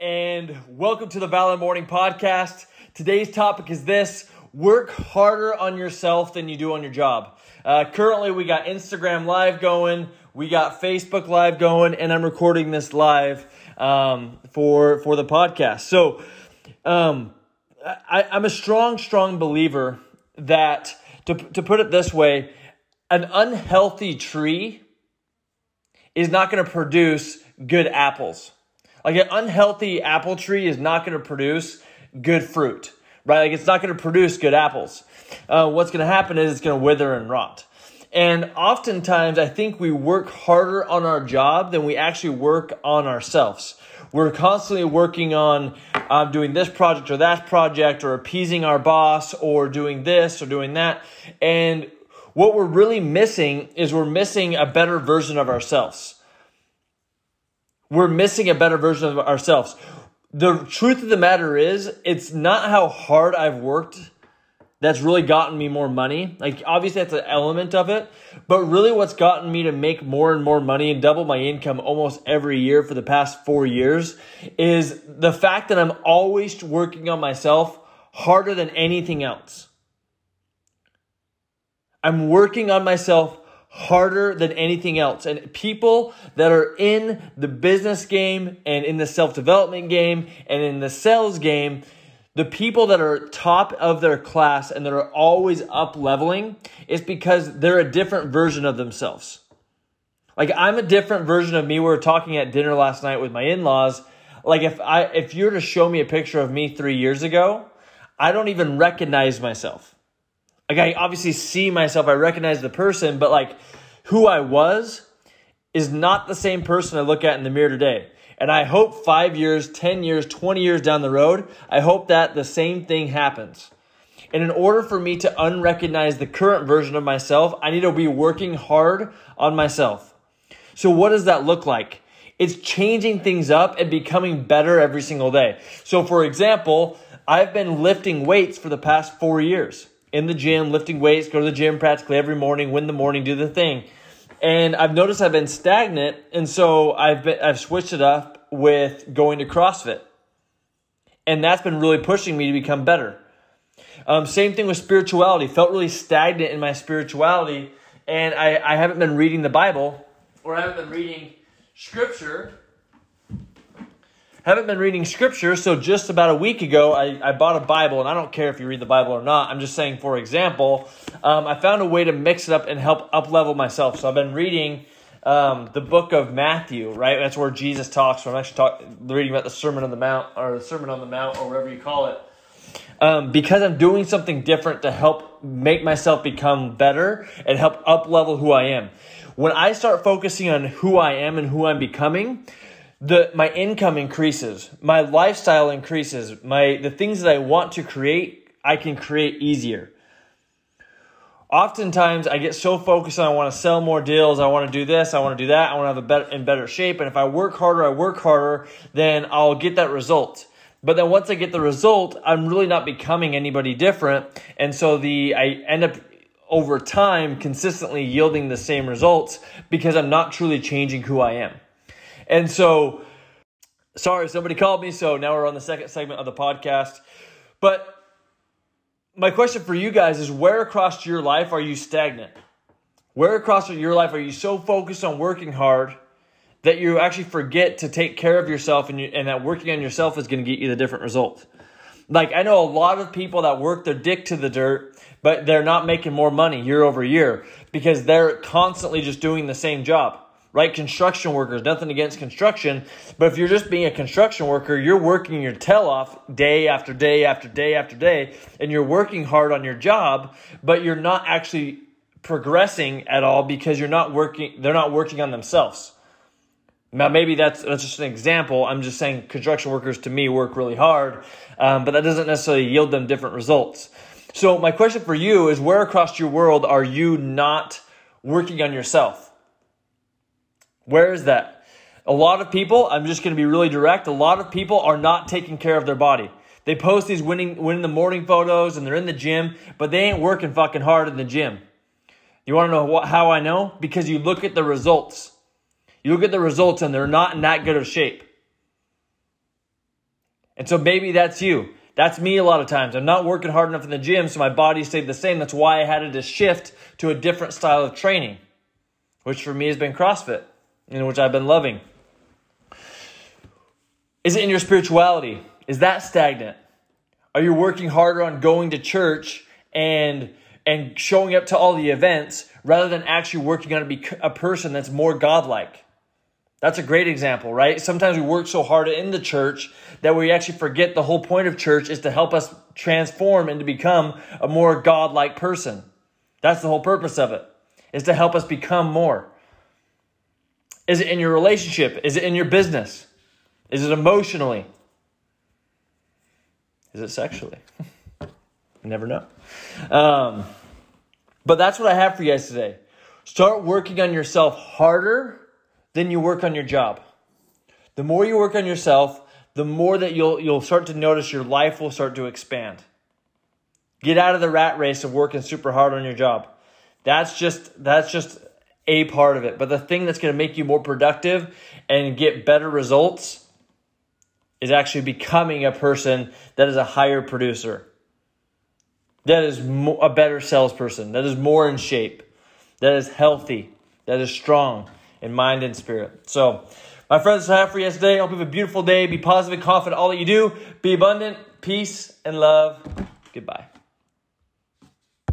and welcome to the Valor Morning Podcast. Today's topic is this work harder on yourself than you do on your job. Uh, currently, we got Instagram Live going, we got Facebook Live going, and I'm recording this live um, for, for the podcast. So, um, I, I'm a strong, strong believer that, to, to put it this way, an unhealthy tree is not going to produce good apples. Like an unhealthy apple tree is not going to produce good fruit, right? Like it's not going to produce good apples. Uh, what's going to happen is it's going to wither and rot. And oftentimes, I think we work harder on our job than we actually work on ourselves. We're constantly working on uh, doing this project or that project or appeasing our boss or doing this or doing that. And what we're really missing is we're missing a better version of ourselves. We're missing a better version of ourselves. The truth of the matter is, it's not how hard I've worked that's really gotten me more money. Like, obviously, that's an element of it. But really, what's gotten me to make more and more money and double my income almost every year for the past four years is the fact that I'm always working on myself harder than anything else. I'm working on myself harder than anything else. And people that are in the business game and in the self development game and in the sales game, the people that are top of their class and that are always up leveling is because they're a different version of themselves. Like I'm a different version of me. We were talking at dinner last night with my in-laws. Like if I if you were to show me a picture of me 3 years ago, I don't even recognize myself. Like I obviously see myself, I recognize the person, but like who I was is not the same person I look at in the mirror today. And I hope five years, 10 years, 20 years down the road, I hope that the same thing happens. And in order for me to unrecognize the current version of myself, I need to be working hard on myself. So, what does that look like? It's changing things up and becoming better every single day. So, for example, I've been lifting weights for the past four years in the gym, lifting weights, go to the gym practically every morning, win the morning, do the thing. And I've noticed I've been stagnant, and so I've been, I've switched it up with going to CrossFit. And that's been really pushing me to become better. Um, same thing with spirituality. Felt really stagnant in my spirituality, and I, I haven't been reading the Bible, or I haven't been reading scripture haven't been reading scripture, so just about a week ago, I, I bought a Bible, and I don't care if you read the Bible or not. I'm just saying, for example, um, I found a way to mix it up and help up level myself. So I've been reading um, the book of Matthew, right? That's where Jesus talks. So I'm actually talk, reading about the Sermon on the Mount, or the Sermon on the Mount, or whatever you call it. Um, because I'm doing something different to help make myself become better and help up level who I am. When I start focusing on who I am and who I'm becoming, the my income increases, my lifestyle increases, my the things that I want to create, I can create easier. Oftentimes I get so focused on I want to sell more deals, I want to do this, I want to do that, I want to have a better in better shape, and if I work harder, I work harder, then I'll get that result. But then once I get the result, I'm really not becoming anybody different, and so the I end up over time consistently yielding the same results because I'm not truly changing who I am. And so, sorry, somebody called me. So now we're on the second segment of the podcast. But my question for you guys is where across your life are you stagnant? Where across your life are you so focused on working hard that you actually forget to take care of yourself and, you, and that working on yourself is going to get you the different result? Like, I know a lot of people that work their dick to the dirt, but they're not making more money year over year because they're constantly just doing the same job right? Construction workers, nothing against construction, but if you're just being a construction worker, you're working your tail off day after day after day after day, and you're working hard on your job, but you're not actually progressing at all because you're not working, they're not working on themselves. Now, maybe that's that's just an example. I'm just saying construction workers to me work really hard, um, but that doesn't necessarily yield them different results. So, my question for you is: Where across your world are you not working on yourself? Where is that? A lot of people, I'm just going to be really direct. A lot of people are not taking care of their body. They post these winning, winning the morning photos and they're in the gym, but they ain't working fucking hard in the gym. You want to know what, how I know? Because you look at the results. You look at the results and they're not in that good of shape. And so maybe that's you. That's me a lot of times. I'm not working hard enough in the gym, so my body stayed the same. That's why I had to shift to a different style of training, which for me has been CrossFit, and which I've been loving. Is it in your spirituality? Is that stagnant? Are you working harder on going to church and and showing up to all the events rather than actually working on to be a person that's more godlike? That's a great example, right? Sometimes we work so hard in the church that we actually forget the whole point of church is to help us transform and to become a more godlike person. That's the whole purpose of it, is to help us become more. Is it in your relationship? Is it in your business? Is it emotionally? Is it sexually? you never know. Um, but that's what I have for you guys today. Start working on yourself harder than you work on your job. The more you work on yourself, the more that you'll you'll start to notice your life will start to expand. Get out of the rat race of working super hard on your job. That's just that's just a part of it. But the thing that's going to make you more productive and get better results is actually becoming a person that is a higher producer, that is a better salesperson, that is more in shape, that is healthy, that is strong in mind and spirit. So, my friends, I have for. I hope you have a beautiful day. Be positive and confident all that you do. Be abundant. Peace and love. Goodbye.